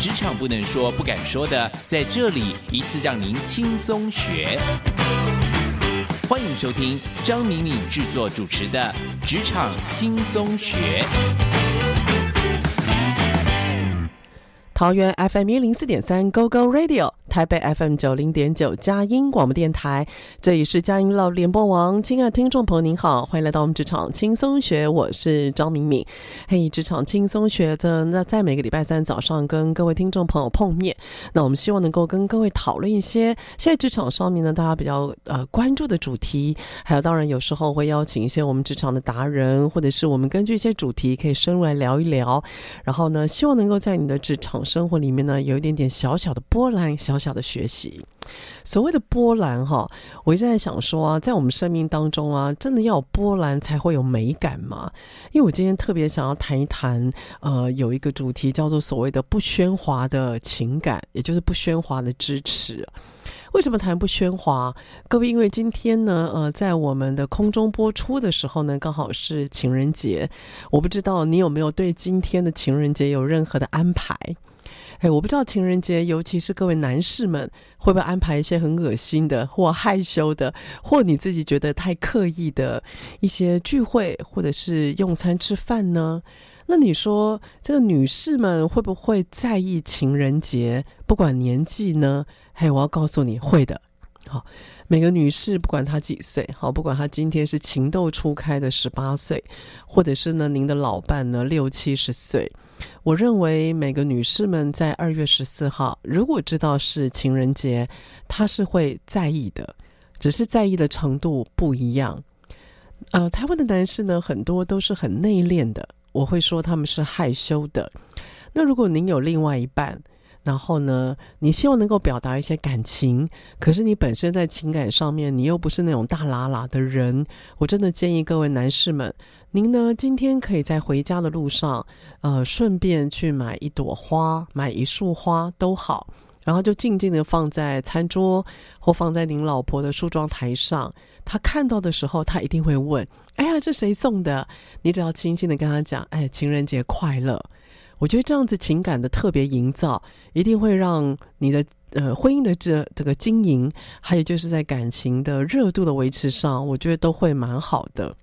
职场不能说、不敢说的，在这里一次让您轻松学。欢迎收听张敏敏制作主持的《职场轻松学》。桃园 FM 一零四点三 Go Go Radio。台北 FM 九零点九佳音广播电台，这里是佳音老联播网。亲爱的听众朋友，您好，欢迎来到我们职场轻松学，我是张敏敏。嘿，职场轻松学的那在每个礼拜三早上跟各位听众朋友碰面，那我们希望能够跟各位讨论一些现在职场上面呢大家比较呃关注的主题，还有当然有时候会邀请一些我们职场的达人，或者是我们根据一些主题可以深入来聊一聊，然后呢，希望能够在你的职场生活里面呢有一点点小小的波澜，小。小小的学习，所谓的波澜哈，我一直在想说啊，在我们生命当中啊，真的要有波澜才会有美感吗？因为我今天特别想要谈一谈，呃，有一个主题叫做所谓的不喧哗的情感，也就是不喧哗的支持。为什么谈不喧哗？各位，因为今天呢，呃，在我们的空中播出的时候呢，刚好是情人节，我不知道你有没有对今天的情人节有任何的安排？哎，我不知道情人节，尤其是各位男士们，会不会安排一些很恶心的，或害羞的，或你自己觉得太刻意的一些聚会，或者是用餐吃饭呢？那你说，这个女士们会不会在意情人节？不管年纪呢？嘿，我要告诉你，会的。好，每个女士不管她几岁，好，不管她今天是情窦初开的十八岁，或者是呢，您的老伴呢六七十岁。我认为每个女士们在二月十四号，如果知道是情人节，她是会在意的，只是在意的程度不一样。呃，台湾的男士呢，很多都是很内敛的，我会说他们是害羞的。那如果您有另外一半，然后呢，你希望能够表达一些感情，可是你本身在情感上面，你又不是那种大喇喇的人，我真的建议各位男士们，您呢今天可以在回家的路上，呃，顺便去买一朵花，买一束花都好，然后就静静的放在餐桌或放在您老婆的梳妆台上，她看到的时候，她一定会问：“哎呀，这谁送的？”你只要轻轻的跟她讲：“哎，情人节快乐。”我觉得这样子情感的特别营造，一定会让你的呃婚姻的这这个经营，还有就是在感情的热度的维持上，我觉得都会蛮好的。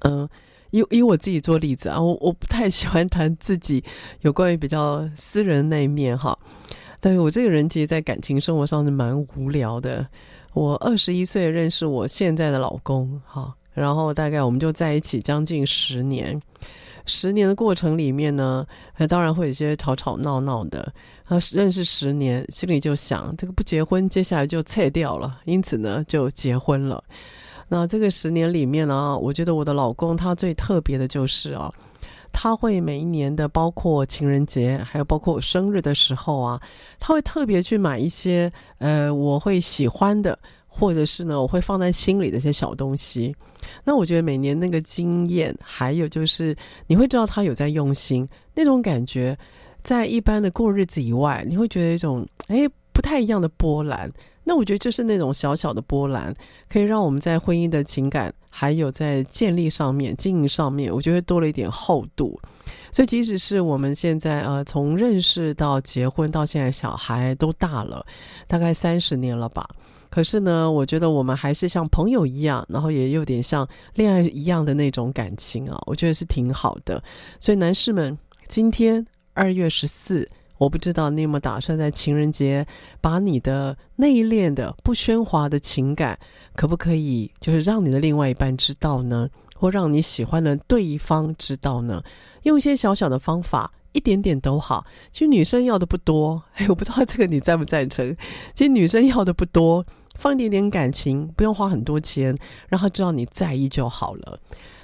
嗯、以以我自己做例子啊，我我不太喜欢谈自己有关于比较私人那一面哈，但是我这个人其实，在感情生活上是蛮无聊的。我二十一岁认识我现在的老公哈，然后大概我们就在一起将近十年。十年的过程里面呢，当然会有些吵吵闹闹的。他认识十年，心里就想，这个不结婚，接下来就 撤掉了，因此呢，就结婚了。那这个十年里面呢，我觉得我的老公他最特别的就是啊，他会每一年的，包括情人节，还有包括我生日的时候啊，他会特别去买一些呃，我会喜欢的。或者是呢，我会放在心里的一些小东西。那我觉得每年那个经验，还有就是你会知道他有在用心，那种感觉，在一般的过日子以外，你会觉得一种诶不太一样的波澜。那我觉得就是那种小小的波澜，可以让我们在婚姻的情感，还有在建立上面、经营上面，我觉得多了一点厚度。所以即使是我们现在呃，从认识到结婚到现在，小孩都大了，大概三十年了吧。可是呢，我觉得我们还是像朋友一样，然后也有点像恋爱一样的那种感情啊，我觉得是挺好的。所以男士们，今天二月十四，我不知道你有没有打算在情人节把你的内敛的、不喧哗的情感，可不可以就是让你的另外一半知道呢？或让你喜欢的对方知道呢？用一些小小的方法。一点点都好，其实女生要的不多，哎，我不知道这个你赞不赞成？其实女生要的不多，放一点点感情，不用花很多钱，让她知道你在意就好了。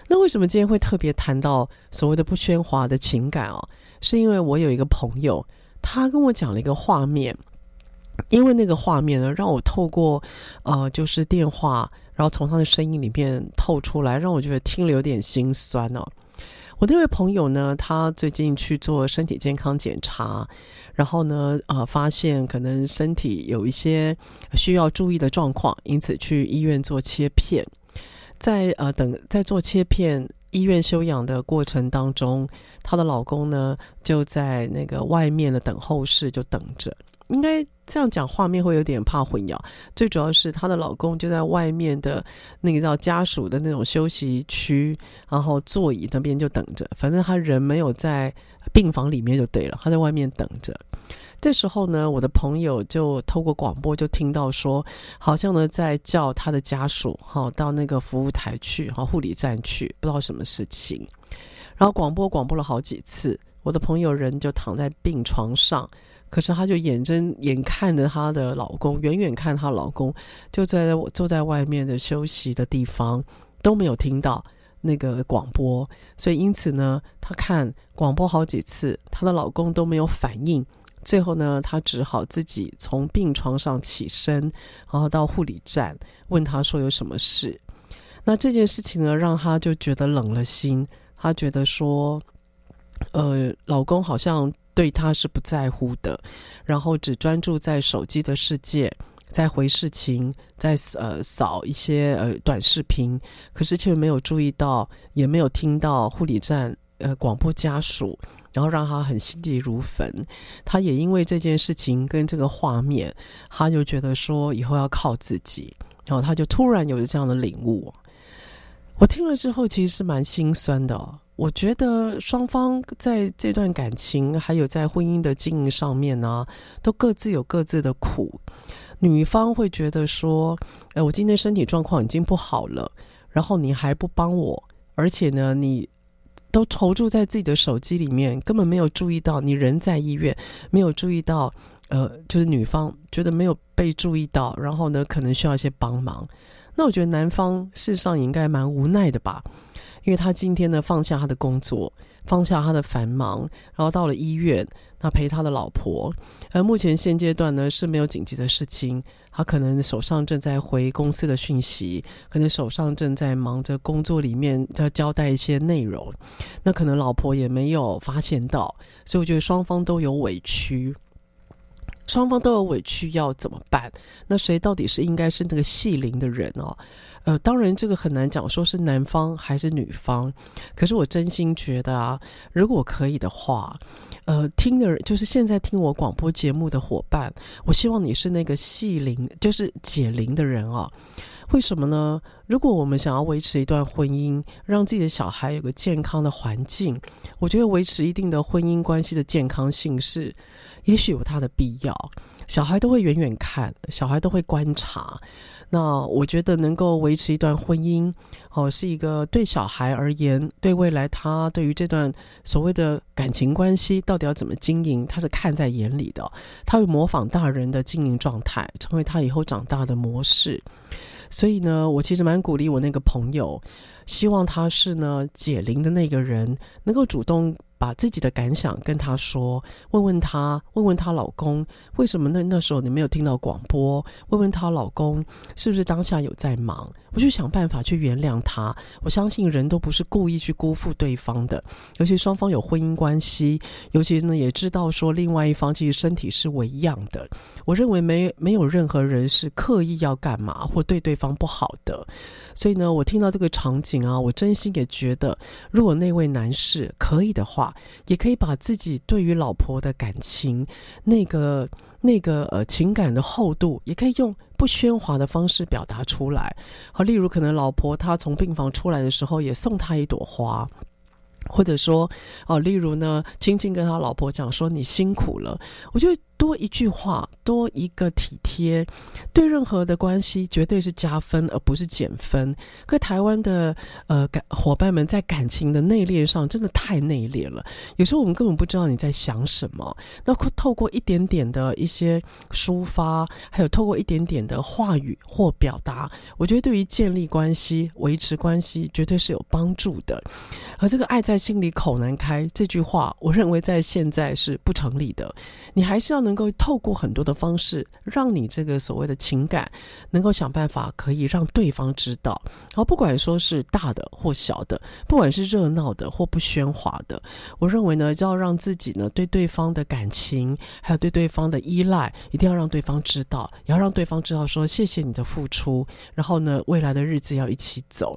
那为什么今天会特别谈到所谓的不喧哗的情感哦？是因为我有一个朋友，他跟我讲了一个画面，因为那个画面呢，让我透过呃，就是电话，然后从他的声音里面透出来，让我觉得听了有点心酸哦。我那位朋友呢，他最近去做身体健康检查，然后呢，呃，发现可能身体有一些需要注意的状况，因此去医院做切片。在呃等在做切片医院休养的过程当中，她的老公呢就在那个外面的等候室就等着。应该这样讲，画面会有点怕混淆。最主要是她的老公就在外面的那个叫家属的那种休息区，然后座椅那边就等着。反正他人没有在病房里面就对了，他在外面等着。这时候呢，我的朋友就透过广播就听到说，好像呢在叫他的家属哈到那个服务台去哈护理站去，不知道什么事情。然后广播广播了好几次，我的朋友人就躺在病床上。可是，她就眼睁眼看着她的老公，远远看她老公就在坐在外面的休息的地方，都没有听到那个广播。所以，因此呢，她看广播好几次，她的老公都没有反应。最后呢，她只好自己从病床上起身，然后到护理站问他说有什么事。那这件事情呢，让她就觉得冷了心。她觉得说，呃，老公好像。对他是不在乎的，然后只专注在手机的世界，在回事情，在呃扫一些呃短视频，可是却没有注意到，也没有听到护理站呃广播家属，然后让他很心急如焚。他也因为这件事情跟这个画面，他就觉得说以后要靠自己，然后他就突然有了这样的领悟。我听了之后，其实是蛮心酸的。我觉得双方在这段感情，还有在婚姻的经营上面呢，都各自有各自的苦。女方会觉得说：“哎，我今天身体状况已经不好了，然后你还不帮我，而且呢，你都投注在自己的手机里面，根本没有注意到你人在医院，没有注意到，呃，就是女方觉得没有被注意到，然后呢，可能需要一些帮忙。那我觉得男方事实上也应该蛮无奈的吧。”因为他今天呢，放下他的工作，放下他的繁忙，然后到了医院，他陪他的老婆。而目前现阶段呢，是没有紧急的事情，他可能手上正在回公司的讯息，可能手上正在忙着工作里面要交代一些内容，那可能老婆也没有发现到，所以我觉得双方都有委屈。双方都有委屈，要怎么办？那谁到底是应该是那个系铃的人哦？呃，当然这个很难讲，说是男方还是女方。可是我真心觉得啊，如果可以的话，呃，听的就是现在听我广播节目的伙伴，我希望你是那个系铃，就是解铃的人啊。为什么呢？如果我们想要维持一段婚姻，让自己的小孩有个健康的环境，我觉得维持一定的婚姻关系的健康性是。也许有他的必要，小孩都会远远看，小孩都会观察。那我觉得能够维持一段婚姻，哦，是一个对小孩而言，对未来他对于这段所谓的感情关系到底要怎么经营，他是看在眼里的。他会模仿大人的经营状态，成为他以后长大的模式。所以呢，我其实蛮鼓励我那个朋友，希望他是呢解铃的那个人，能够主动。把自己的感想跟他说，问问他，问问她老公，为什么那那时候你没有听到广播？问问她老公，是不是当下有在忙？我就想办法去原谅他。我相信人都不是故意去辜负对方的，尤其双方有婚姻关系，尤其呢也知道说另外一方其实身体是为样的。我认为没没有任何人是刻意要干嘛或对对方不好的。所以呢，我听到这个场景啊，我真心也觉得，如果那位男士可以的话。也可以把自己对于老婆的感情，那个那个呃情感的厚度，也可以用不喧哗的方式表达出来。好，例如可能老婆她从病房出来的时候，也送她一朵花。或者说，哦，例如呢，亲亲跟他老婆讲说你辛苦了，我就。多一句话，多一个体贴，对任何的关系绝对是加分，而不是减分。可台湾的呃感伙伴们在感情的内敛上真的太内敛了，有时候我们根本不知道你在想什么。那透过一点点的一些抒发，还有透过一点点的话语或表达，我觉得对于建立关系、维持关系绝对是有帮助的。而这个“爱在心里口难开”这句话，我认为在现在是不成立的。你还是要能。能够透过很多的方式，让你这个所谓的情感，能够想办法可以让对方知道。然后，不管说是大的或小的，不管是热闹的或不喧哗的，我认为呢，要让自己呢对对方的感情，还有对对方的依赖，一定要让对方知道，也要让对方知道说谢谢你的付出，然后呢，未来的日子要一起走。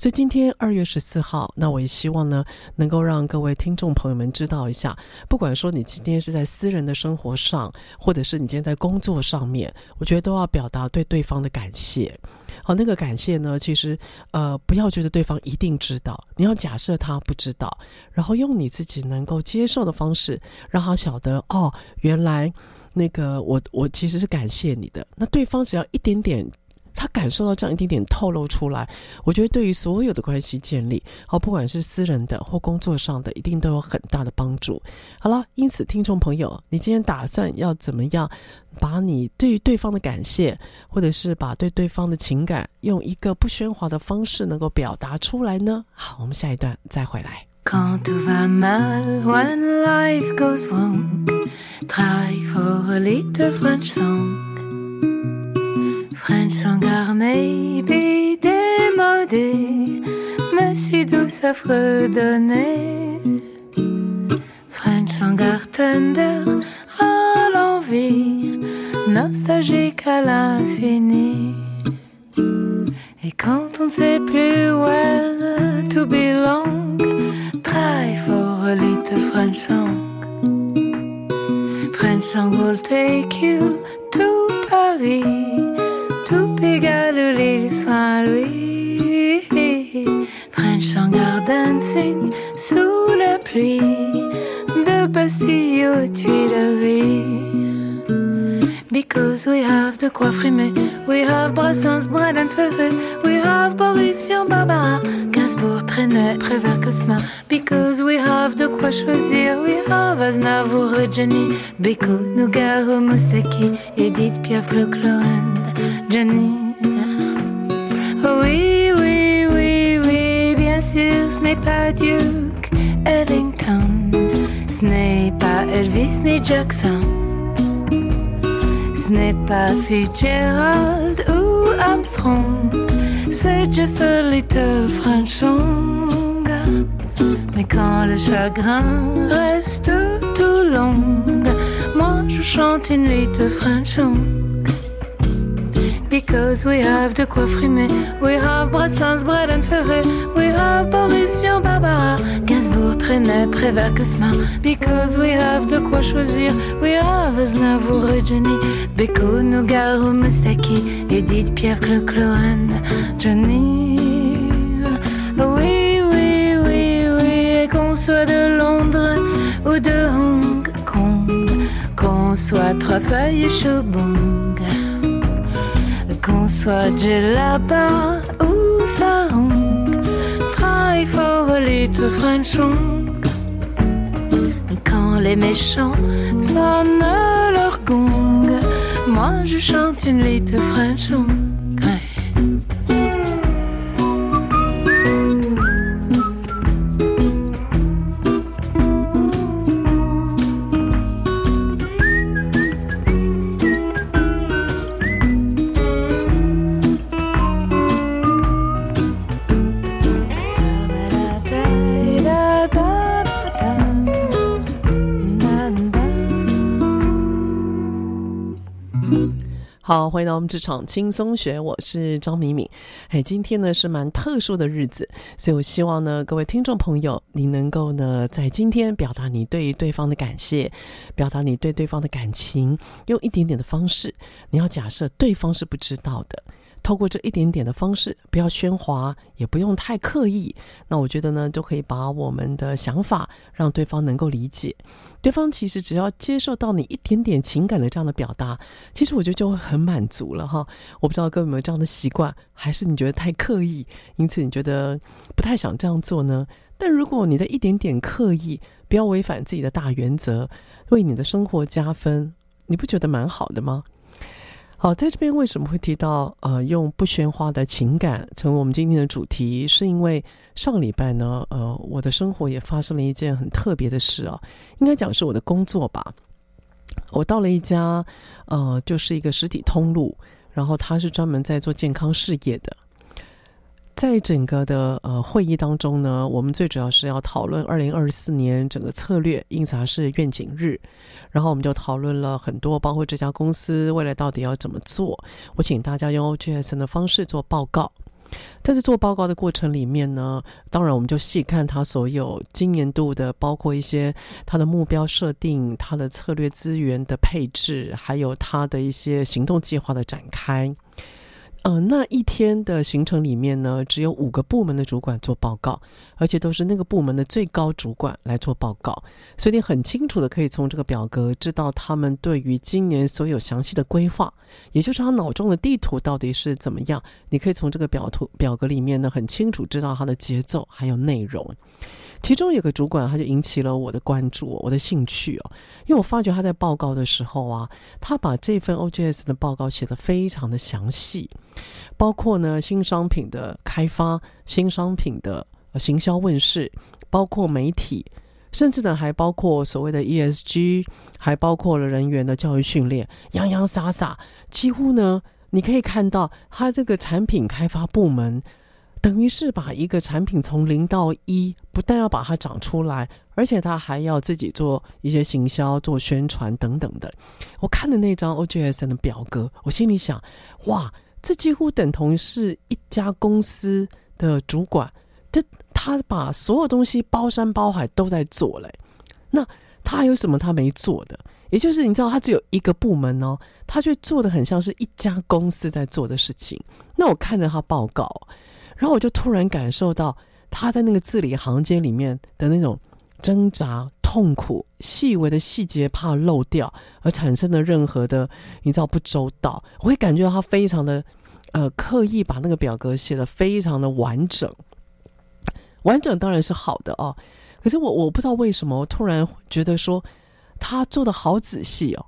所以今天二月十四号，那我也希望呢，能够让各位听众朋友们知道一下，不管说你今天是在私人的生活上，或者是你今天在工作上面，我觉得都要表达对对方的感谢。好，那个感谢呢，其实呃，不要觉得对方一定知道，你要假设他不知道，然后用你自己能够接受的方式，让他晓得哦，原来那个我我其实是感谢你的。那对方只要一点点。他感受到这样一点点透露出来，我觉得对于所有的关系建立，好，不管是私人的或工作上的，一定都有很大的帮助。好了，因此听众朋友，你今天打算要怎么样，把你对于对方的感谢，或者是把对对方的情感，用一个不喧哗的方式能够表达出来呢？好，我们下一段再回来。Maybe démodé, me suis douce à fredonner. French song tender à l'envie, nostalgique à l'infini. Et quand on ne sait plus where to belong, try for a little French song. French song will take you to Paris Saint-Louis. French Shanghai dancing sous la pluie de Bastille aux Tuileries. Because we have de quoi frimer, we have Brassens, Brel and Ferré, we have Boris, Vian, Barbara, Gainsbourg, Trenet, Prévert, Cosma. Because we have de quoi choisir, we have Aznavour, Jenny, Beko, Nougaro, Moustaki, Edith, Piaf, Clo-Cloen. Jenny. Ce n'est pas Duke Ellington, ce n'est pas Elvis ni Jackson, ce n'est pas Fitzgerald ou Armstrong, c'est juste a little French song. Mais quand le chagrin reste tout long, moi je chante une little French song. Because we have de quoi frimer. We have Brassens, Brel Ferré. We have Boris Vian, Barbara. Gainsbourg, Trenet, Prévert, Cosma. Because we have de quoi choisir. We have Aznavour et Jenny. Beko, Nougaro, Moustaki. Edith, Pierre, Clo-Clohan. Johnny. Oui, oui, oui, oui. Et qu'on soit de Londres ou de Hong Kong. Qu'on soit trois feuilles soit là-bas ou sarong, try for a little French song. Quand les méchants sonnent leur gong, moi je chante une little French song. 欢迎到我们职场轻松学，我是张敏敏。哎，今天呢是蛮特殊的日子，所以我希望呢，各位听众朋友，你能够呢在今天表达你对于对方的感谢，表达你对对方的感情，用一点点的方式。你要假设对方是不知道的。透过这一点点的方式，不要喧哗，也不用太刻意。那我觉得呢，就可以把我们的想法让对方能够理解。对方其实只要接受到你一点点情感的这样的表达，其实我觉得就会很满足了哈。我不知道各位有没有这样的习惯，还是你觉得太刻意，因此你觉得不太想这样做呢？但如果你的一点点刻意，不要违反自己的大原则，为你的生活加分，你不觉得蛮好的吗？好，在这边为什么会提到呃，用不喧哗的情感成为我们今天的主题？是因为上个礼拜呢，呃，我的生活也发生了一件很特别的事哦，应该讲是我的工作吧。我到了一家呃，就是一个实体通路，然后他是专门在做健康事业的。在整个的呃会议当中呢，我们最主要是要讨论二零二四年整个策略，因此还是愿景日。然后我们就讨论了很多，包括这家公司未来到底要怎么做。我请大家用 OGSN 的方式做报告。在这做报告的过程里面呢，当然我们就细看它所有今年度的，包括一些它的目标设定、它的策略资源的配置，还有它的一些行动计划的展开。呃，那一天的行程里面呢，只有五个部门的主管做报告，而且都是那个部门的最高主管来做报告，所以你很清楚的可以从这个表格知道他们对于今年所有详细的规划，也就是他脑中的地图到底是怎么样。你可以从这个表图表格里面呢，很清楚知道他的节奏还有内容。其中有个主管，他就引起了我的关注，我的兴趣哦，因为我发觉他在报告的时候啊，他把这份 OGS 的报告写得非常的详细，包括呢新商品的开发、新商品的行销问世，包括媒体，甚至呢还包括所谓的 ESG，还包括了人员的教育训练，洋洋洒洒，几乎呢你可以看到他这个产品开发部门。等于是把一个产品从零到一，不但要把它长出来，而且他还要自己做一些行销、做宣传等等的。我看的那张 OGSN 的表格，我心里想：哇，这几乎等同于是一家公司的主管，这他把所有东西包山包海都在做嘞。那他还有什么他没做的？也就是你知道，他只有一个部门哦，他却做的很像是一家公司在做的事情。那我看着他报告。然后我就突然感受到他在那个字里行间里面的那种挣扎、痛苦、细微的细节怕漏掉而产生的任何的你知道不周到，我会感觉到他非常的呃刻意把那个表格写的非常的完整，完整当然是好的哦，可是我我不知道为什么我突然觉得说他做的好仔细哦，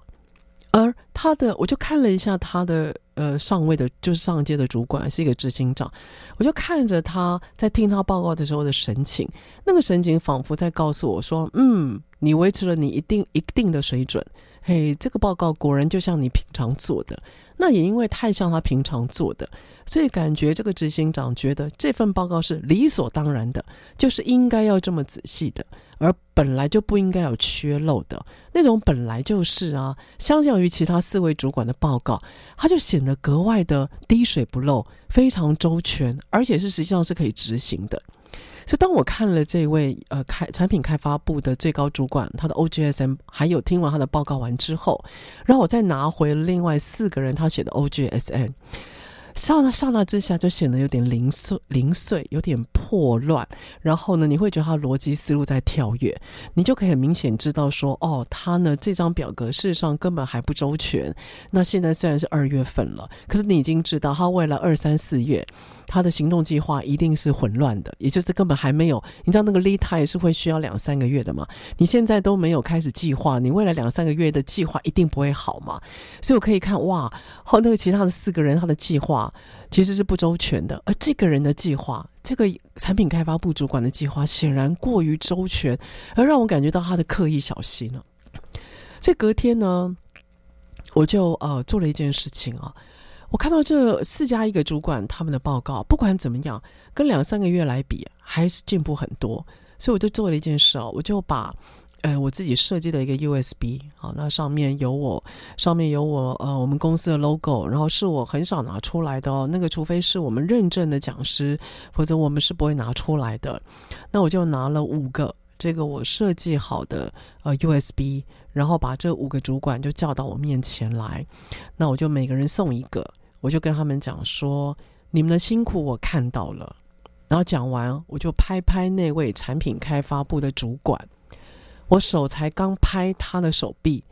而他的我就看了一下他的。呃，上位的就是上一阶的主管是一个执行长，我就看着他在听他报告的时候的神情，那个神情仿佛在告诉我说：“嗯，你维持了你一定一定的水准，嘿，这个报告果然就像你平常做的。”那也因为太像他平常做的，所以感觉这个执行长觉得这份报告是理所当然的，就是应该要这么仔细的。而本来就不应该有缺漏的那种，本来就是啊。相较于其他四位主管的报告，他就显得格外的滴水不漏，非常周全，而且是实际上是可以执行的。所以当我看了这位呃开产品开发部的最高主管他的 O G S M，还有听完他的报告完之后，然后我再拿回另外四个人他写的 OGSN。刹那刹那之下，就显得有点零碎、零碎，有点破乱。然后呢，你会觉得他逻辑思路在跳跃，你就可以很明显知道说，哦，他呢这张表格事实上根本还不周全。那现在虽然是二月份了，可是你已经知道他未来二三四月。他的行动计划一定是混乱的，也就是根本还没有。你知道那个 lead time 是会需要两三个月的嘛？你现在都没有开始计划，你未来两三个月的计划一定不会好嘛？所以我可以看哇，后那个其他的四个人他的计划其实是不周全的，而这个人的计划，这个产品开发部主管的计划显然过于周全，而让我感觉到他的刻意小心了。所以隔天呢，我就呃做了一件事情啊。我看到这四家一个主管他们的报告，不管怎么样，跟两三个月来比还是进步很多，所以我就做了一件事哦，我就把呃，我自己设计的一个 USB，好，那上面有我，上面有我，呃，我们公司的 logo，然后是我很少拿出来的哦，那个除非是我们认证的讲师，否则我们是不会拿出来的。那我就拿了五个这个我设计好的呃 USB，然后把这五个主管就叫到我面前来，那我就每个人送一个，我就跟他们讲说，你们的辛苦我看到了，然后讲完我就拍拍那位产品开发部的主管。我手才刚拍他的手臂，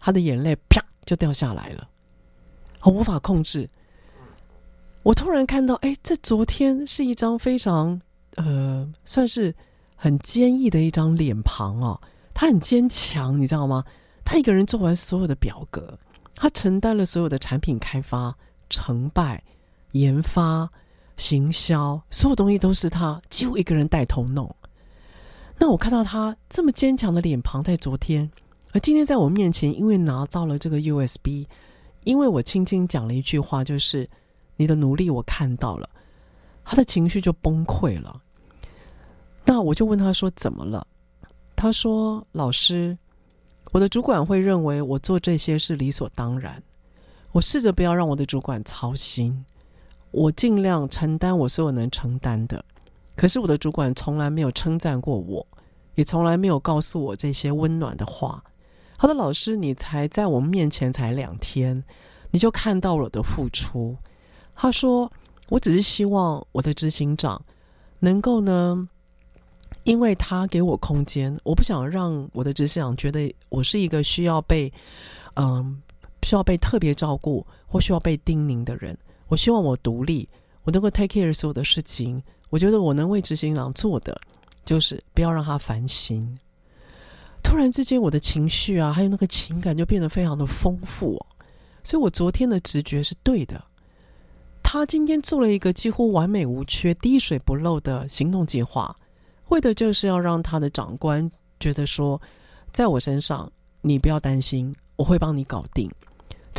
他的眼泪啪就掉下来了，我无法控制。我突然看到，哎，这昨天是一张非常呃，算是很坚毅的一张脸庞哦。他很坚强，你知道吗？他一个人做完所有的表格，他承担了所有的产品开发、成败、研发、行销，所有东西都是他几乎一个人带头弄。那我看到他这么坚强的脸庞，在昨天，而今天在我面前，因为拿到了这个 USB，因为我轻轻讲了一句话，就是你的努力我看到了，他的情绪就崩溃了。那我就问他说怎么了？他说老师，我的主管会认为我做这些是理所当然，我试着不要让我的主管操心，我尽量承担我所有能承担的。可是我的主管从来没有称赞过我，也从来没有告诉我这些温暖的话。好的，老师，你才在我面前才两天，你就看到了我的付出。他说：“我只是希望我的执行长能够呢，因为他给我空间，我不想让我的执行长觉得我是一个需要被，嗯，需要被特别照顾或需要被叮咛的人。我希望我独立，我能够 take care 所有的事情。”我觉得我能为执行长做的，就是不要让他烦心。突然之间，我的情绪啊，还有那个情感就变得非常的丰富。所以我昨天的直觉是对的。他今天做了一个几乎完美无缺、滴水不漏的行动计划，为的就是要让他的长官觉得说，在我身上你不要担心，我会帮你搞定。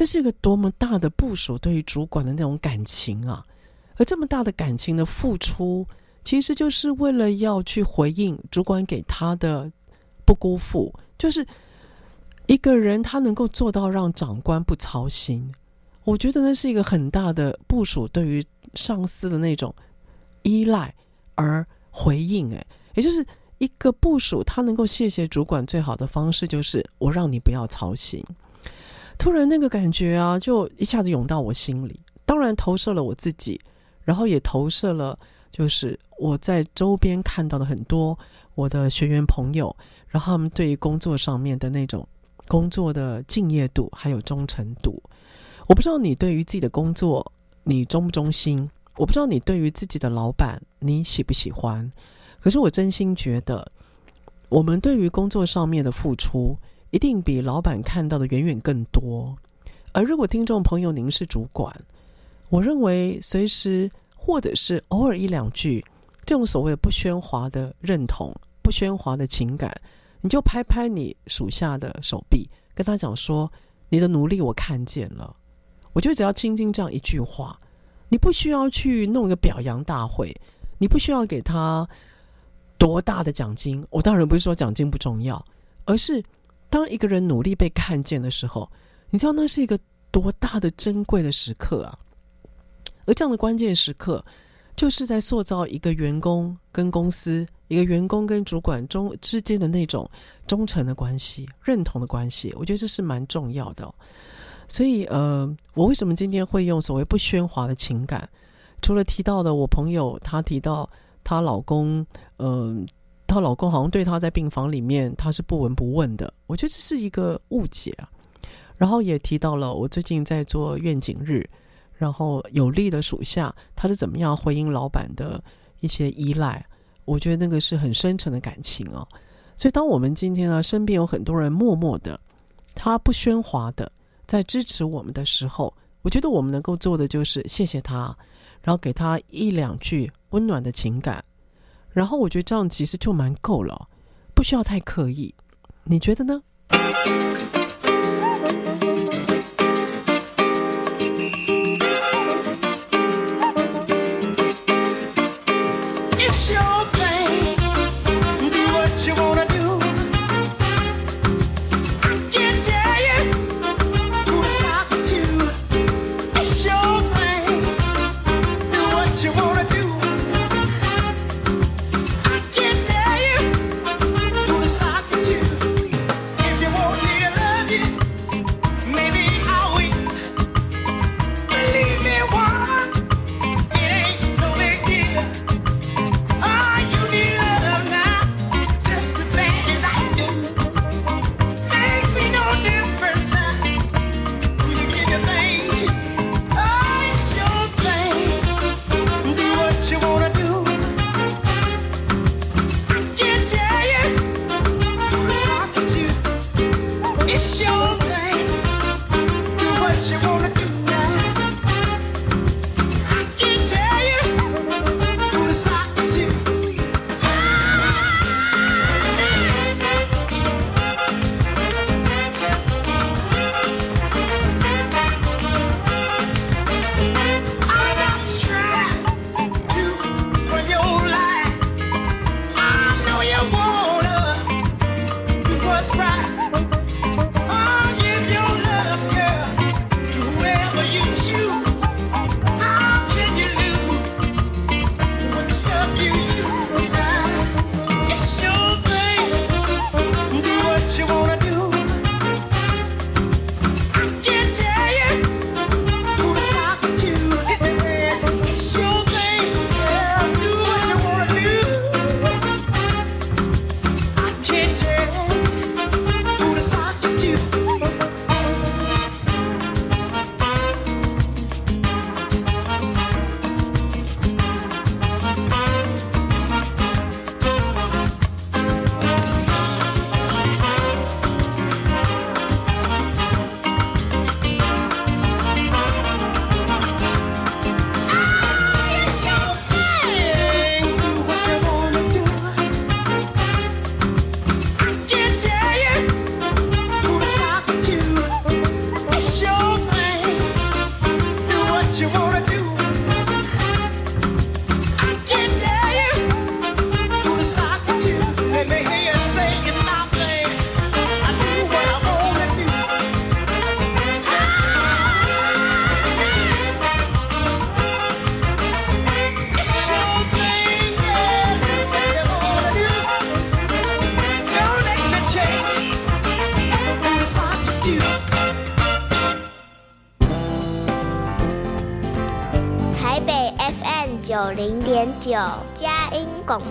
这是一个多么大的部署对于主管的那种感情啊！而这么大的感情的付出，其实就是为了要去回应主管给他的不辜负。就是一个人他能够做到让长官不操心，我觉得那是一个很大的部署对于上司的那种依赖而回应。哎，也就是一个部署他能够谢谢主管最好的方式就是我让你不要操心。突然那个感觉啊，就一下子涌到我心里，当然投射了我自己。然后也投射了，就是我在周边看到的很多我的学员朋友，然后他们对于工作上面的那种工作的敬业度还有忠诚度，我不知道你对于自己的工作你忠不忠心，我不知道你对于自己的老板你喜不喜欢，可是我真心觉得，我们对于工作上面的付出一定比老板看到的远远更多，而如果听众朋友您是主管。我认为，随时或者是偶尔一两句，这种所谓不喧哗的认同、不喧哗的情感，你就拍拍你属下的手臂，跟他讲说：“你的努力我看见了。”我觉得只要轻轻这样一句话，你不需要去弄一个表扬大会，你不需要给他多大的奖金。我当然不是说奖金不重要，而是当一个人努力被看见的时候，你知道那是一个多大的珍贵的时刻啊！而这样的关键时刻，就是在塑造一个员工跟公司、一个员工跟主管中之间的那种忠诚的关系、认同的关系。我觉得这是蛮重要的。所以，呃，我为什么今天会用所谓不喧哗的情感？除了提到的我朋友，她提到她老公，嗯、她老公好像对她在病房里面，她是不闻不问的。我觉得这是一个误解啊。然后也提到了我最近在做愿景日。然后有力的属下，他是怎么样回应老板的一些依赖？我觉得那个是很深沉的感情哦。所以，当我们今天呢，身边有很多人默默的，他不喧哗的在支持我们的时候，我觉得我们能够做的就是谢谢他，然后给他一两句温暖的情感。然后，我觉得这样其实就蛮够了，不需要太刻意。你觉得呢？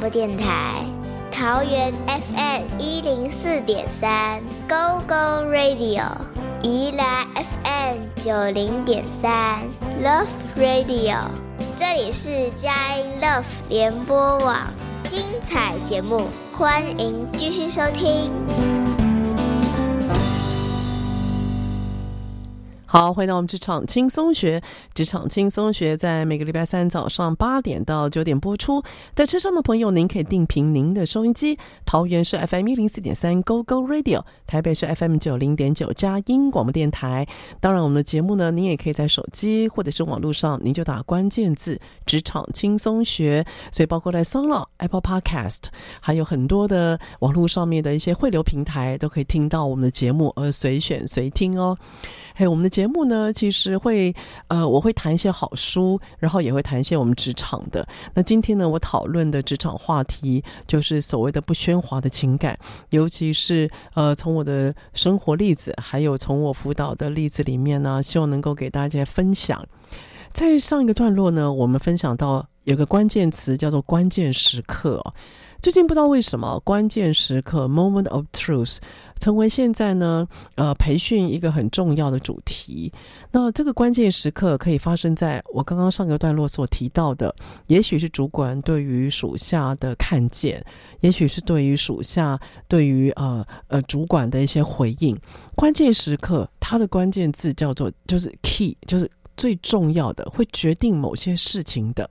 播电台，桃园 FM 一零四点三 Go Go Radio，宜兰 FM 九零点三 Love Radio，这里是佳音 Love 联播网，精彩节目，欢迎继续收听。好，回到我们职场轻松学，职场轻松学在每个礼拜三早上八点到九点播出。在车上的朋友，您可以定频您的收音机，桃园是 FM 一零四点三 Go Go Radio，台北是 FM 九零点九佳音广播电台。当然，我们的节目呢，您也可以在手机或者是网络上，您就打关键字“职场轻松学”，所以包括在 s o l o Apple Podcast，还有很多的网络上面的一些汇流平台，都可以听到我们的节目，而随选随听哦。还有我们的节节目呢，其实会呃，我会谈一些好书，然后也会谈一些我们职场的。那今天呢，我讨论的职场话题就是所谓的不喧哗的情感，尤其是呃，从我的生活例子，还有从我辅导的例子里面呢，希望能够给大家分享。在上一个段落呢，我们分享到有个关键词叫做关键时刻。最近不知道为什么，关键时刻 （moment of truth） 成为现在呢，呃，培训一个很重要的主题。那这个关键时刻可以发生在我刚刚上个段落所提到的，也许是主管对于属下的看见，也许是对于属下对于呃呃主管的一些回应。关键时刻，它的关键字叫做就是 key，就是最重要的，会决定某些事情的。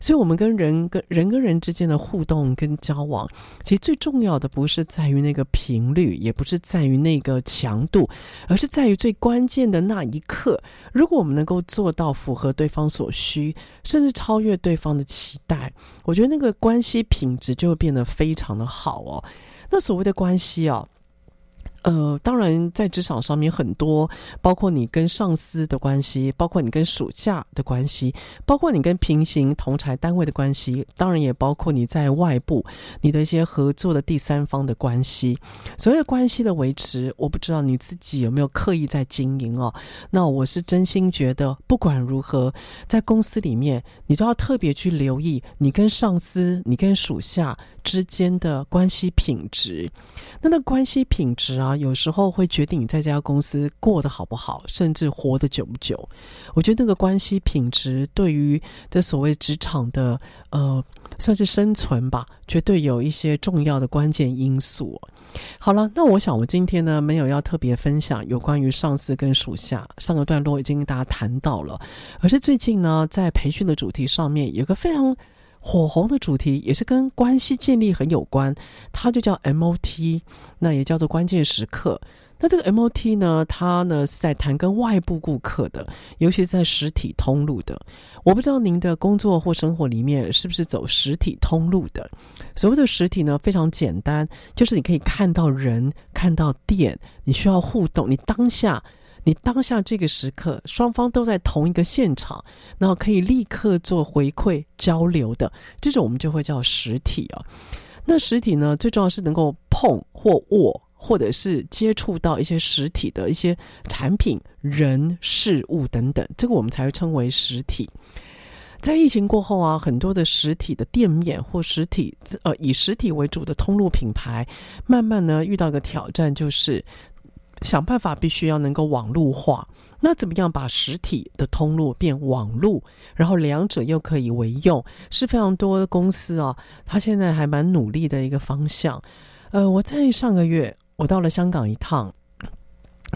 所以，我们跟人跟人跟人之间的互动跟交往，其实最重要的不是在于那个频率，也不是在于那个强度，而是在于最关键的那一刻。如果我们能够做到符合对方所需，甚至超越对方的期待，我觉得那个关系品质就会变得非常的好哦。那所谓的关系啊。呃，当然，在职场上面很多，包括你跟上司的关系，包括你跟属下的关系，包括你跟平行同侪单位的关系，当然也包括你在外部你的一些合作的第三方的关系。所谓关系的维持，我不知道你自己有没有刻意在经营哦。那我是真心觉得，不管如何，在公司里面，你都要特别去留意你跟上司、你跟属下之间的关系品质。那那关系品质啊，有时候会决定你在这家公司过得好不好，甚至活得久不久。我觉得那个关系品质对于这所谓职场的呃，算是生存吧，绝对有一些重要的关键因素。好了，那我想我今天呢，没有要特别分享有关于上司跟属下，上个段落已经跟大家谈到了，而是最近呢，在培训的主题上面有个非常。火红的主题也是跟关系建立很有关，它就叫 MOT，那也叫做关键时刻。那这个 MOT 呢，它呢是在谈跟外部顾客的，尤其是在实体通路的。我不知道您的工作或生活里面是不是走实体通路的？所谓的实体呢，非常简单，就是你可以看到人、看到店，你需要互动，你当下。你当下这个时刻，双方都在同一个现场，然后可以立刻做回馈交流的这种，我们就会叫实体啊。那实体呢，最重要是能够碰或握，或者是接触到一些实体的一些产品、人、事物等等，这个我们才会称为实体。在疫情过后啊，很多的实体的店面或实体呃以实体为主的通路品牌，慢慢呢遇到一个挑战，就是。想办法必须要能够网路化，那怎么样把实体的通路变网路，然后两者又可以为用，是非常多的公司啊，他现在还蛮努力的一个方向。呃，我在上个月我到了香港一趟，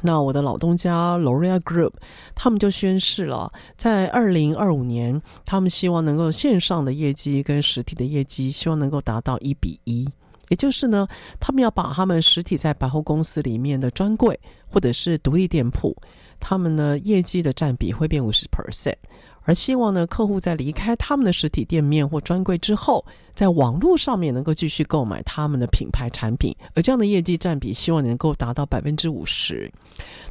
那我的老东家 L'Oreal Group 他们就宣示了，在二零二五年，他们希望能够线上的业绩跟实体的业绩，希望能够达到一比一。也就是呢，他们要把他们实体在百货公司里面的专柜或者是独立店铺，他们呢业绩的占比会变五十 percent，而希望呢客户在离开他们的实体店面或专柜之后，在网络上面能够继续购买他们的品牌产品，而这样的业绩占比，希望能够达到百分之五十。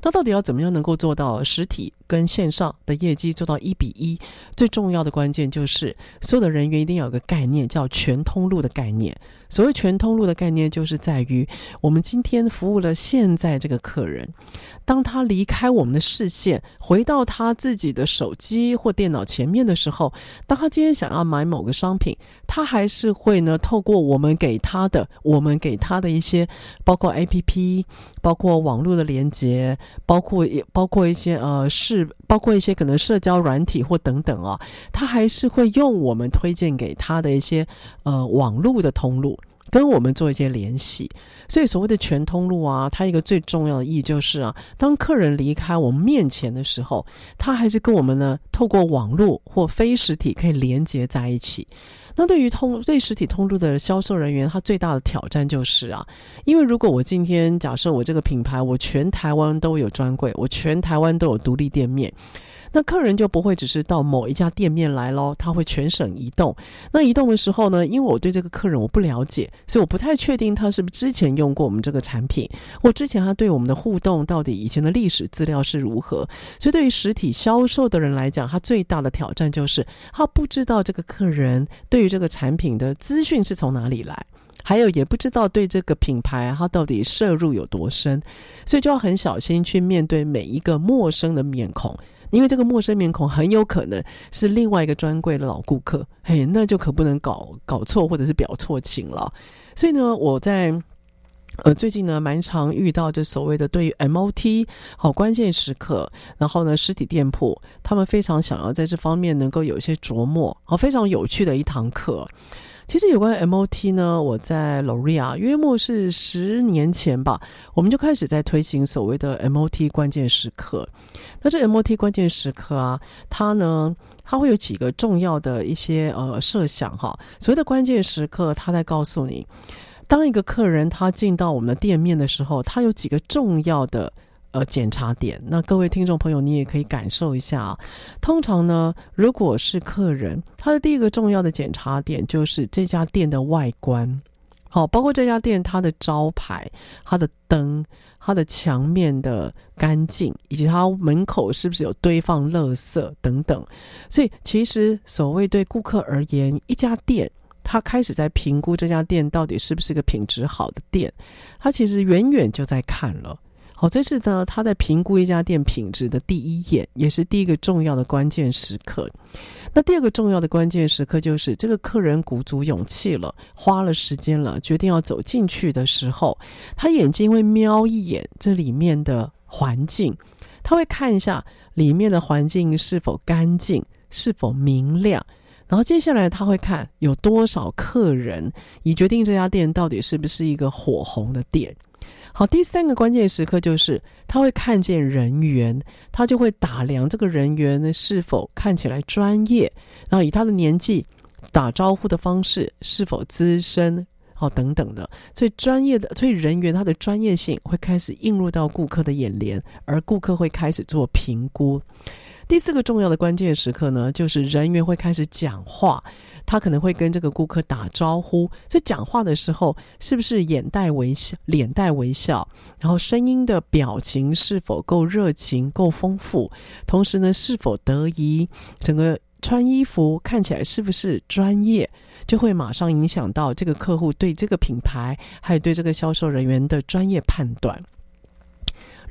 那到底要怎么样能够做到实体跟线上的业绩做到一比一？最重要的关键就是，所有的人员一定要有个概念，叫全通路的概念。所谓全通路的概念，就是在于我们今天服务了现在这个客人，当他离开我们的视线，回到他自己的手机或电脑前面的时候，当他今天想要买某个商品，他还是会呢透过我们给他的，我们给他的一些，包括 APP，包括网络的连接，包括也包括一些呃包括一些可能社交软体或等等啊，他还是会用我们推荐给他的一些呃网络的通路。跟我们做一些联系，所以所谓的全通路啊，它一个最重要的意义就是啊，当客人离开我们面前的时候，他还是跟我们呢透过网络或非实体可以连接在一起。那对于通对实体通路的销售人员，他最大的挑战就是啊，因为如果我今天假设我这个品牌，我全台湾都有专柜，我全台湾都有独立店面。那客人就不会只是到某一家店面来咯，他会全省移动。那移动的时候呢，因为我对这个客人我不了解，所以我不太确定他是不是之前用过我们这个产品，或之前他对我们的互动到底以前的历史资料是如何。所以对于实体销售的人来讲，他最大的挑战就是他不知道这个客人对于这个产品的资讯是从哪里来，还有也不知道对这个品牌他到底摄入有多深，所以就要很小心去面对每一个陌生的面孔。因为这个陌生面孔很有可能是另外一个专柜的老顾客，嘿，那就可不能搞搞错或者是表错情了。所以呢，我在呃最近呢蛮常遇到这所谓的对于 MOT 好关键时刻，然后呢实体店铺他们非常想要在这方面能够有一些琢磨，好非常有趣的一堂课。其实有关 MOT 呢，我在 Loria 约莫是十年前吧，我们就开始在推行所谓的 MOT 关键时刻。那这 MOT 关键时刻啊，它呢，它会有几个重要的一些呃设想哈。所谓的关键时刻，它在告诉你，当一个客人他进到我们的店面的时候，他有几个重要的。呃，检查点。那各位听众朋友，你也可以感受一下啊。通常呢，如果是客人，他的第一个重要的检查点就是这家店的外观，好，包括这家店它的招牌、它的灯、它的墙面的干净，以及它门口是不是有堆放垃圾等等。所以，其实所谓对顾客而言，一家店，他开始在评估这家店到底是不是个品质好的店，他其实远远就在看了。好，这是呢，他在评估一家店品质的第一眼，也是第一个重要的关键时刻。那第二个重要的关键时刻就是，这个客人鼓足勇气了，花了时间了，决定要走进去的时候，他眼睛会瞄一眼这里面的环境，他会看一下里面的环境是否干净，是否明亮，然后接下来他会看有多少客人，以决定这家店到底是不是一个火红的店。好，第三个关键时刻就是他会看见人员，他就会打量这个人员呢是否看起来专业，然后以他的年纪打招呼的方式是否资深，好等等的，所以专业的，所以人员他的专业性会开始映入到顾客的眼帘，而顾客会开始做评估。第四个重要的关键时刻呢，就是人员会开始讲话。他可能会跟这个顾客打招呼，在讲话的时候是不是眼带微笑，脸带微笑，然后声音的表情是否够热情、够丰富，同时呢是否得宜，整个穿衣服看起来是不是专业，就会马上影响到这个客户对这个品牌还有对这个销售人员的专业判断。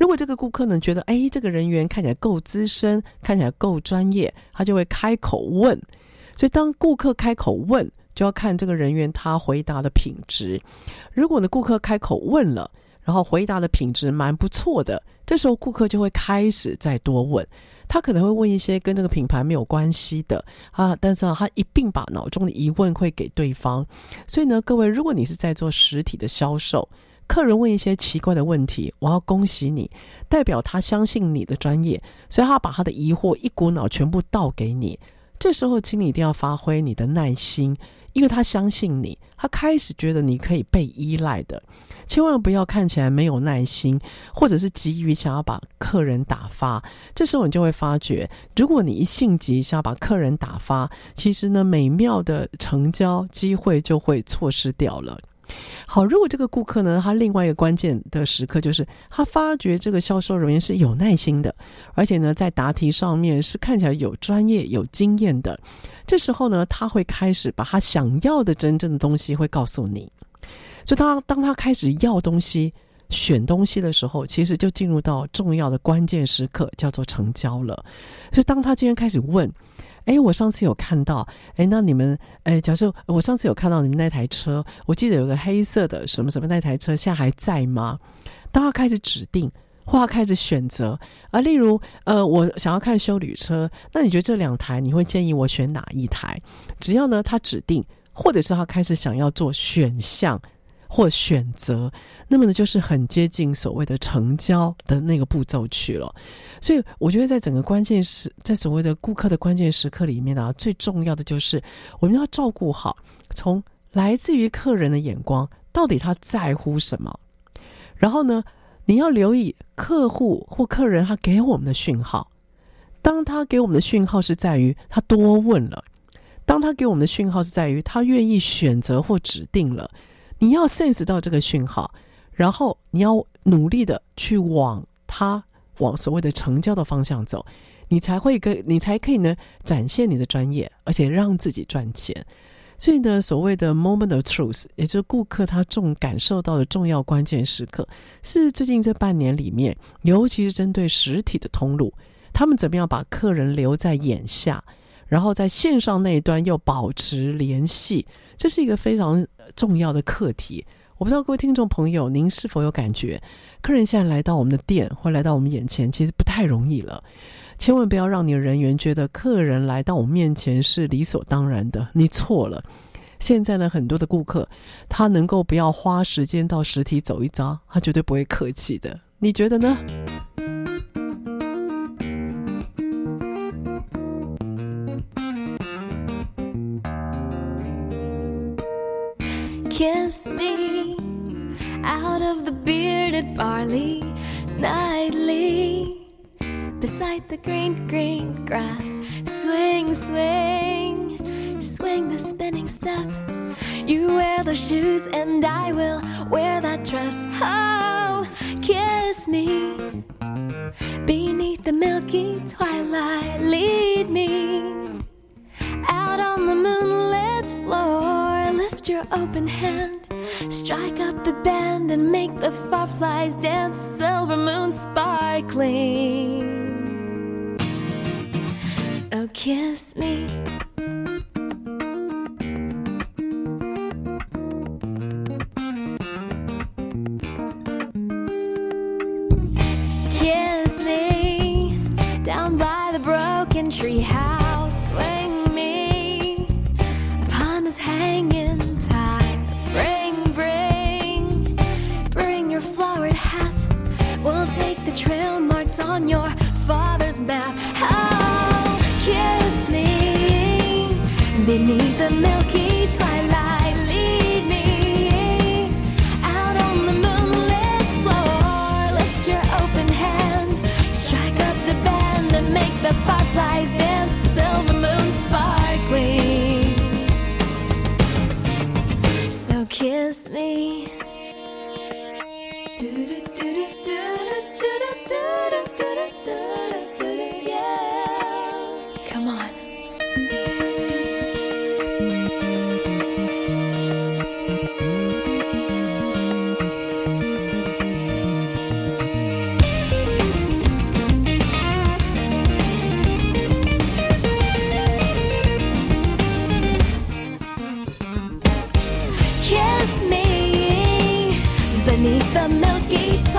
如果这个顾客呢觉得，哎，这个人员看起来够资深，看起来够专业，他就会开口问。所以，当顾客开口问，就要看这个人员他回答的品质。如果呢，顾客开口问了，然后回答的品质蛮不错的，这时候顾客就会开始再多问。他可能会问一些跟这个品牌没有关系的啊，但是啊他一并把脑中的疑问会给对方。所以呢，各位，如果你是在做实体的销售，客人问一些奇怪的问题，我要恭喜你，代表他相信你的专业，所以他把他的疑惑一股脑全部倒给你。这时候，请你一定要发挥你的耐心，因为他相信你，他开始觉得你可以被依赖的。千万不要看起来没有耐心，或者是急于想要把客人打发。这时候你就会发觉，如果你一性急想要把客人打发，其实呢，美妙的成交机会就会错失掉了。好，如果这个顾客呢，他另外一个关键的时刻就是他发觉这个销售人员是有耐心的，而且呢，在答题上面是看起来有专业、有经验的。这时候呢，他会开始把他想要的真正的东西会告诉你。就当当他开始要东西、选东西的时候，其实就进入到重要的关键时刻，叫做成交了。所以当他今天开始问。哎，我上次有看到，哎，那你们，哎，假设我上次有看到你们那台车，我记得有个黑色的什么什么那台车，现在还在吗？当他开始指定，或他开始选择，啊，例如，呃，我想要看修旅车，那你觉得这两台，你会建议我选哪一台？只要呢，他指定，或者是他开始想要做选项。或选择，那么呢，就是很接近所谓的成交的那个步骤去了。所以，我觉得在整个关键时，在所谓的顾客的关键时刻里面呢、最重要的就是我们要照顾好，从来自于客人的眼光，到底他在乎什么。然后呢，你要留意客户或客人他给我们的讯号。当他给我们的讯号是在于他多问了，当他给我们的讯号是在于他愿意选择或指定了。你要 sense 到这个讯号，然后你要努力的去往他往所谓的成交的方向走，你才会跟你才可以呢展现你的专业，而且让自己赚钱。所以呢，所谓的 moment of truth，也就是顾客他重感受到的重要关键时刻，是最近这半年里面，尤其是针对实体的通路，他们怎么样把客人留在眼下，然后在线上那一端又保持联系。这是一个非常重要的课题。我不知道各位听众朋友，您是否有感觉，客人现在来到我们的店或来到我们眼前，其实不太容易了。千万不要让你的人员觉得客人来到我们面前是理所当然的，你错了。现在呢，很多的顾客他能够不要花时间到实体走一遭，他绝对不会客气的。你觉得呢？Kiss me out of the bearded barley nightly beside the green, green grass. Swing, swing, swing the spinning step. You wear those shoes, and I will wear that dress. Oh, kiss me beneath the milky twilight. Lead me out on the moonlit floor your open hand, strike up the band, and make the fireflies dance, silver moon sparkling. So kiss me.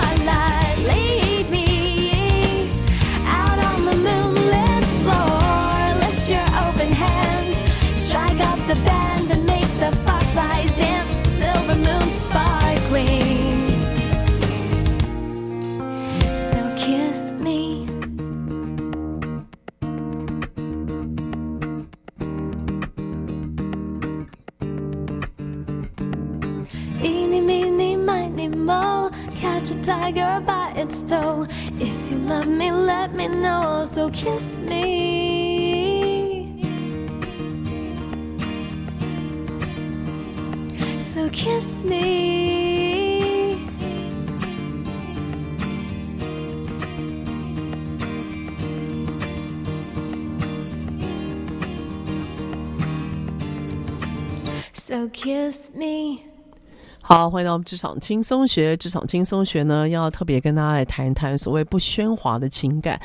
falar. If you love me, let me know. So kiss me. So kiss me. So kiss me. 好，欢迎到我们职场轻松学。职场轻松学呢，要特别跟大家来谈一谈所谓不喧哗的情感，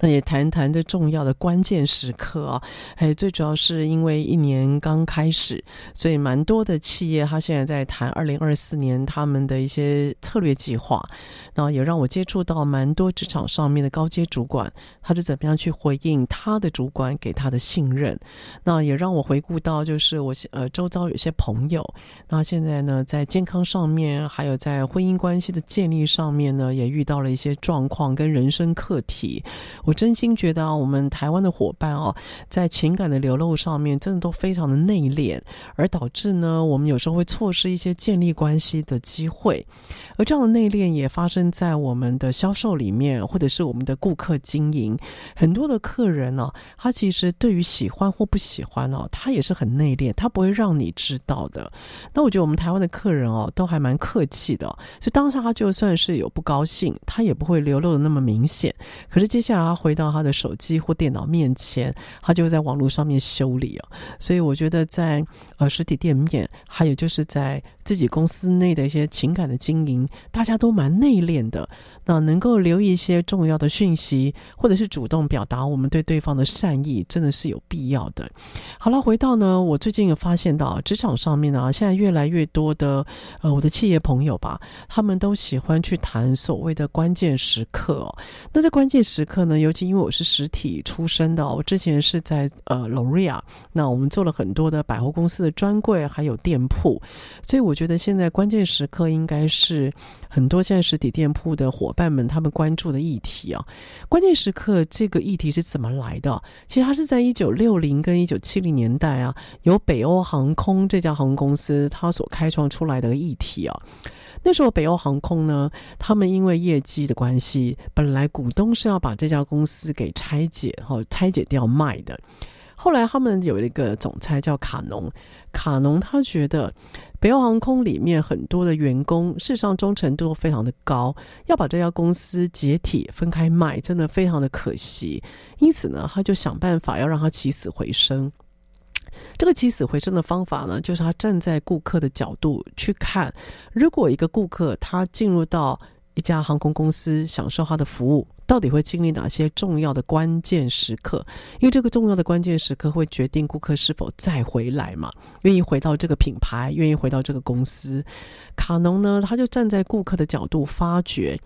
那也谈一谈这重要的关键时刻啊。还最主要是因为一年刚开始，所以蛮多的企业，他现在在谈二零二四年他们的一些策略计划。然后也让我接触到蛮多职场上面的高阶主管，他是怎么样去回应他的主管给他的信任。那也让我回顾到，就是我呃周遭有些朋友，那现在呢在健康上面，还有在婚姻关系的建立上面呢，也遇到了一些状况跟人生课题。我真心觉得啊，我们台湾的伙伴哦，在情感的流露上面，真的都非常的内敛，而导致呢，我们有时候会错失一些建立关系的机会。而这样的内敛也发生在我们的销售里面，或者是我们的顾客经营。很多的客人呢、他其实对于喜欢或不喜欢哦、他也是很内敛，他不会让你知道的。那我觉得我们台湾的客人哦、都还蛮客气的，所以当下他就算是有不高兴，他也不会流露的那么明显。可是接下来他回到他的手机或电脑面前，他就在网络上面修理哦。所以我觉得在呃实体店面，还有就是在自己公司内的一些情感的经营。大家都蛮内敛的，那能够留一些重要的讯息，或者是主动表达我们对对方的善意，真的是有必要的。好了，回到呢，我最近有发现到职场上面呢，现在越来越多的呃，我的企业朋友吧，他们都喜欢去谈所谓的关键时刻哦。那在关键时刻呢，尤其因为我是实体出身的，我之前是在呃 L'Oreal，那我们做了很多的百货公司的专柜还有店铺，所以我觉得现在关键时刻应该是。很多现在实体店铺的伙伙伴们，他们关注的议题啊，关键时刻这个议题是怎么来的？其实它是在一九六零跟一九七零年代啊，由北欧航空这家航空公司它所开创出来的议题啊。那时候北欧航空呢，他们因为业绩的关系，本来股东是要把这家公司给拆解，哈，拆解掉卖的。后来他们有一个总裁叫卡农，卡农他觉得北欧航空里面很多的员工事实上忠诚度非常的高，要把这家公司解体分开卖，真的非常的可惜。因此呢，他就想办法要让他起死回生。这个起死回生的方法呢，就是他站在顾客的角度去看，如果一个顾客他进入到一家航空公司享受他的服务，到底会经历哪些重要的关键时刻？因为这个重要的关键时刻会决定顾客是否再回来嘛，愿意回到这个品牌，愿意回到这个公司。卡农呢，他就站在顾客的角度发觉，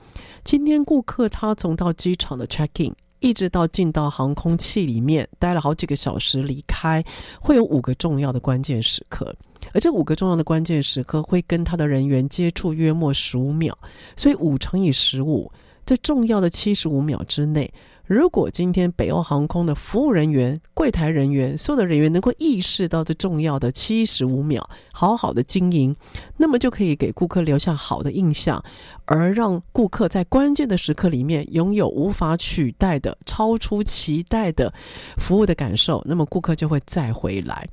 今天顾客他从到机场的 check in，一直到进到航空器里面待了好几个小时离开，会有五个重要的关键时刻。而这五个重要的关键时刻会跟他的人员接触约莫十五秒，所以五乘以十五，这重要的七十五秒之内，如果今天北欧航空的服务人员、柜台人员、所有的人员能够意识到这重要的七十五秒，好好的经营，那么就可以给顾客留下好的印象，而让顾客在关键的时刻里面拥有无法取代的、超出期待的服务的感受，那么顾客就会再回来。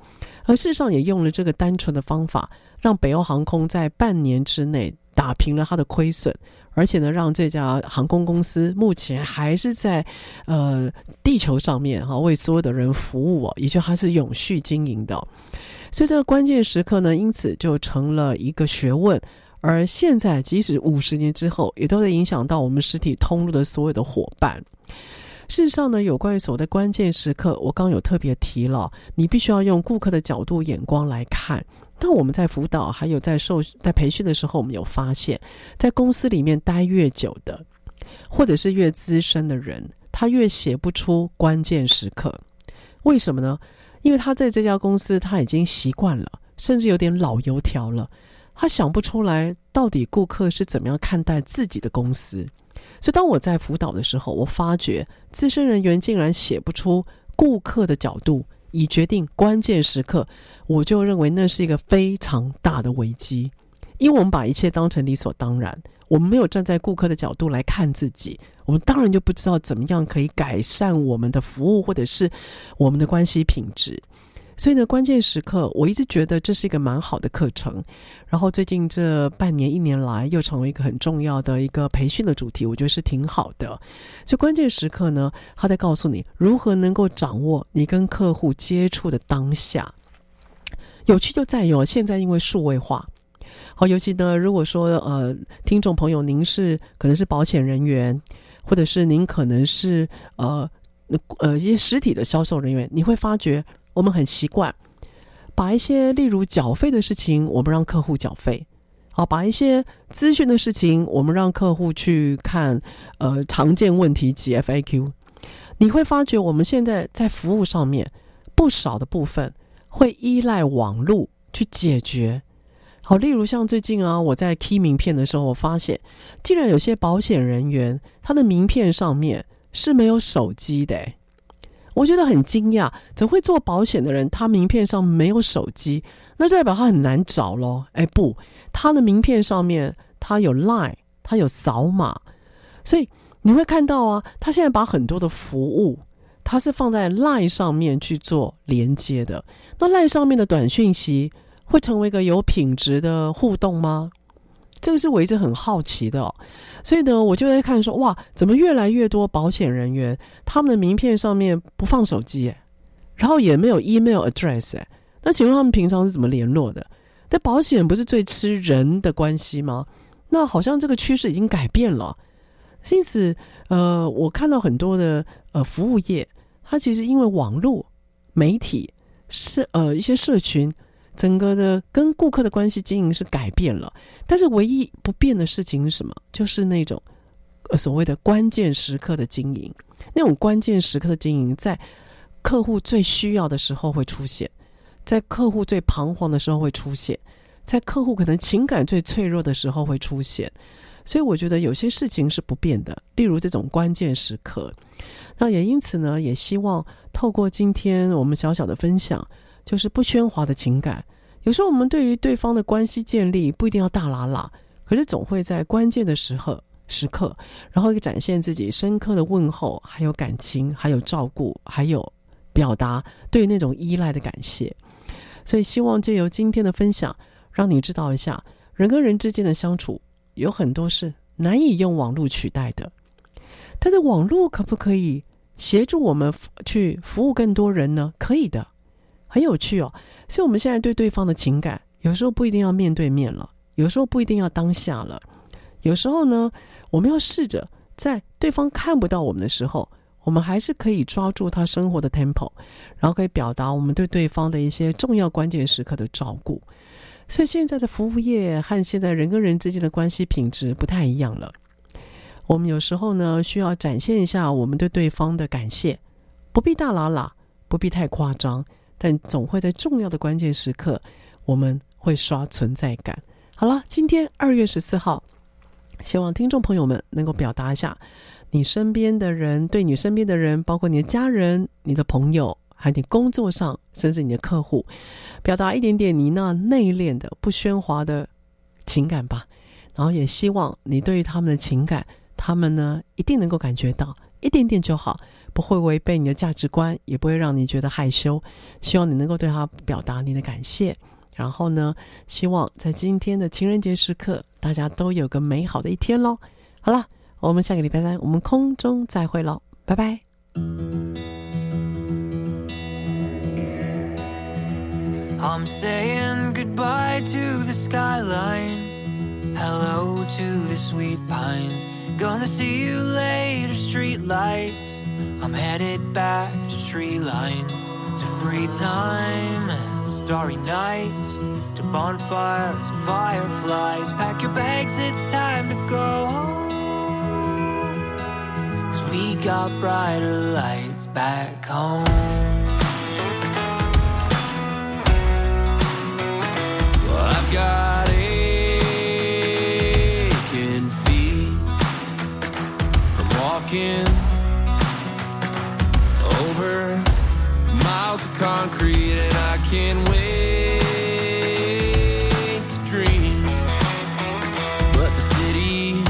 而事实上也用了这个单纯的方法，让北欧航空在半年之内打平了它的亏损，而且呢，让这家航空公司目前还是在呃地球上面哈为所有的人服务，也就它是永续经营的。所以这个关键时刻呢，因此就成了一个学问。而现在，即使五十年之后，也都在影响到我们实体通路的所有的伙伴。事实上呢，有关于所谓的关键时刻，我刚有特别提了，你必须要用顾客的角度眼光来看。但我们在辅导还有在受在培训的时候，我们有发现，在公司里面待越久的，或者是越资深的人，他越写不出关键时刻。为什么呢？因为他在这家公司他已经习惯了，甚至有点老油条了，他想不出来到底顾客是怎么样看待自己的公司。所以，当我在辅导的时候，我发觉资深人员竟然写不出顾客的角度，以决定关键时刻，我就认为那是一个非常大的危机。因为我们把一切当成理所当然，我们没有站在顾客的角度来看自己，我们当然就不知道怎么样可以改善我们的服务或者是我们的关系品质。所以呢，关键时刻，我一直觉得这是一个蛮好的课程。然后最近这半年、一年来，又成为一个很重要的一个培训的主题，我觉得是挺好的。所以关键时刻呢，他在告诉你如何能够掌握你跟客户接触的当下。有趣就在于哦，现在因为数位化，好，尤其呢，如果说呃，听众朋友您是可能是保险人员，或者是您可能是呃呃一些实体的销售人员，你会发觉。我们很习惯把一些例如缴费的事情，我们让客户缴费；好，把一些咨询的事情，我们让客户去看呃常见问题及 FAQ。你会发觉，我们现在在服务上面不少的部分会依赖网络去解决。好，例如像最近啊，我在 key 名片的时候，我发现竟然有些保险人员他的名片上面是没有手机的。我觉得很惊讶，怎会做保险的人，他名片上没有手机？那就代表他很难找咯。哎，不，他的名片上面他有 Line，他有扫码，所以你会看到啊，他现在把很多的服务，他是放在 Line 上面去做连接的。那 Line 上面的短讯息会成为一个有品质的互动吗？这个是我一直很好奇的。所以呢，我就在看说，哇，怎么越来越多保险人员他们的名片上面不放手机，然后也没有 email address，哎那请问他们平常是怎么联络的？但保险不是最吃人的关系吗？那好像这个趋势已经改变了。因此，呃，我看到很多的呃服务业，它其实因为网络媒体是呃一些社群。整个的跟顾客的关系经营是改变了，但是唯一不变的事情是什么？就是那种呃所谓的关键时刻的经营，那种关键时刻的经营，在客户最需要的时候会出现，在客户最彷徨的时候会出现，在客户可能情感最脆弱的时候会出现。所以我觉得有些事情是不变的，例如这种关键时刻。那也因此呢，也希望透过今天我们小小的分享。就是不喧哗的情感，有时候我们对于对方的关系建立不一定要大喇喇，可是总会在关键的时刻时刻，然后展现自己深刻的问候，还有感情，还有照顾，还有表达对那种依赖的感谢。所以希望借由今天的分享，让你知道一下，人跟人之间的相处有很多是难以用网络取代的，但是网络可不可以协助我们去服务更多人呢？可以的。很有趣哦，所以我们现在对对方的情感，有时候不一定要面对面了，有时候不一定要当下了，有时候呢，我们要试着在对方看不到我们的时候，我们还是可以抓住他生活的 tempo，然后可以表达我们对对方的一些重要关键时刻的照顾。所以现在的服务业和现在人跟人之间的关系品质不太一样了。我们有时候呢，需要展现一下我们对对方的感谢，不必大喇喇，不必太夸张。但总会在重要的关键时刻，我们会刷存在感。好了，今天二月十四号，希望听众朋友们能够表达一下你身边的人，对你身边的人，包括你的家人、你的朋友，还有你工作上，甚至你的客户，表达一点点你那内敛的、不喧哗的情感吧。然后也希望你对于他们的情感，他们呢一定能够感觉到一点点就好。不会违背你的价值观，也不会让你觉得害羞。希望你能够对他表达你的感谢。然后呢，希望在今天的情人节时刻，大家都有个美好的一天喽。好了，我们下个礼拜三我们空中再会喽，拜拜。I'm saying goodbye to the skyline, hello to the sweet pines, gonna see you later, street lights. I'm headed back to tree lines, to free time and starry nights, to bonfires and fireflies. Pack your bags, it's time to go home. Cause we got brighter lights back home. Well, I've got aching feet from walking concrete, and I can't wait to dream. But the city,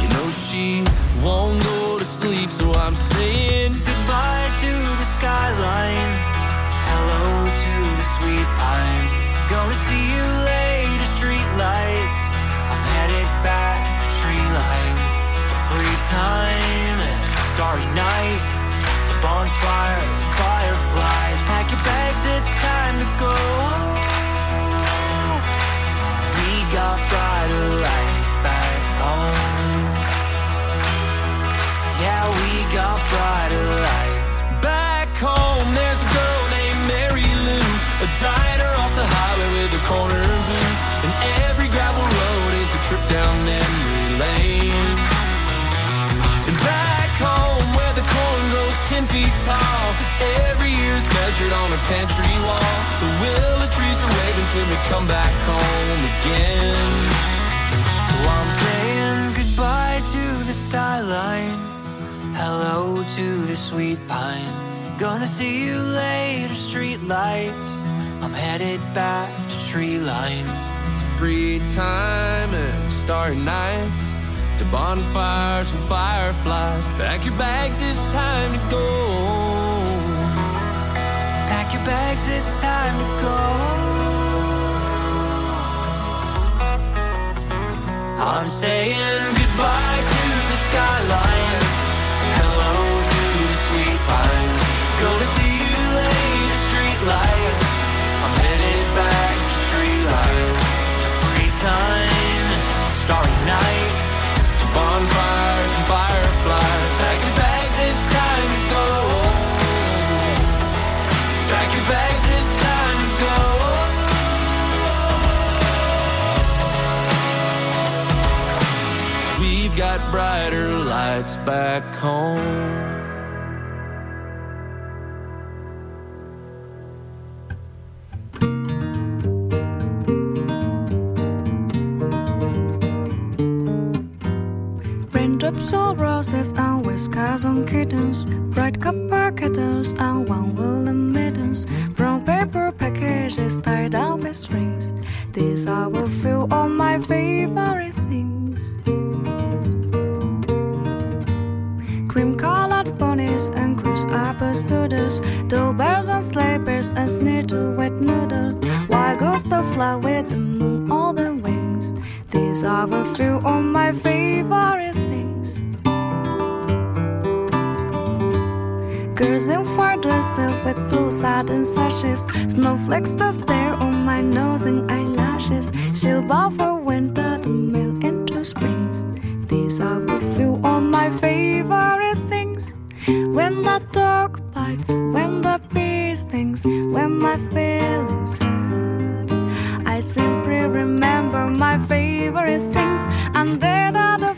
you know, she won't go to sleep, so I'm saying goodbye to the skyline. Hello to the sweet pines. Gonna see you later, street lights. I'm headed back to tree lines, to free time. fires. Year's measured on a pantry wall. The willow trees are waving to me, come back home again. So I'm saying goodbye to the skyline. Hello to the sweet pines. Gonna see you later, street lights. I'm headed back to tree lines. To free time and starry nights. To bonfires and fireflies. Pack your bags, it's time to go. Bags, it's time to go. I'm saying goodbye to the skyline. Hello to the sweet pines. Gonna see you later, street lights. I'm headed back to tree lines. To free time, brighter lights back home. Raindrops or roses and whiskers on kittens, bright copper kettles and one woolen mittens, brown paper packages tied up with strings. These are a few of my favorite things. Cruise apple students, bears and slippers, and sniddle wet noodles, white goes the fly with the moon on the wings. These are a few of my favorite things. Girls in white dresses with blue satin sashes, snowflakes that stare on my nose and eyelashes. She'll bow for winter to melt into springs. These are a few of my favorite things. When the dog bites, when the bee stings, when my feelings sad. I simply remember my favorite things, and then I don't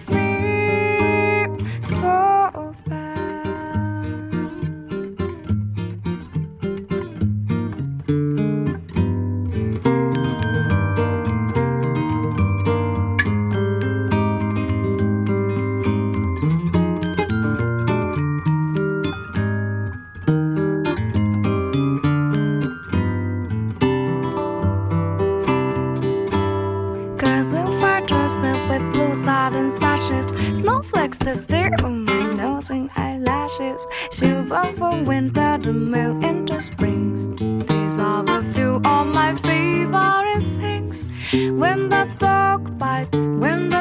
Silver for winter to melt into springs. These are a few of my favorite things. When the dog bites, when the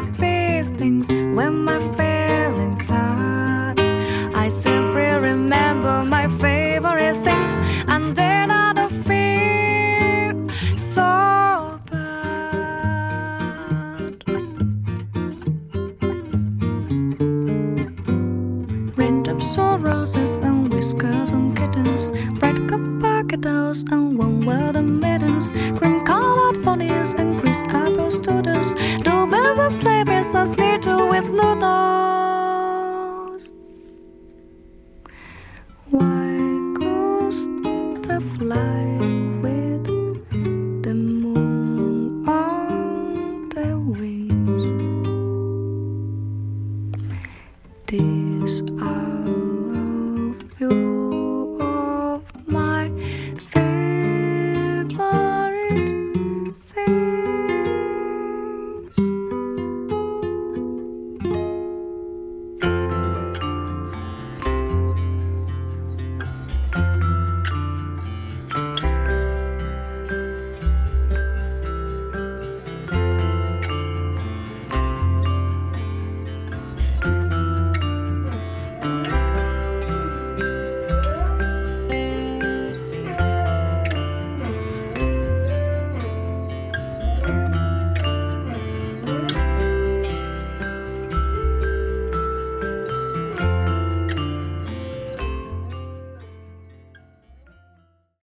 and whiskers on kittens, bright crocodiles and warm weather maidens, cream colored ponies and crisp apple students, do bells and slavers and near to no noodles.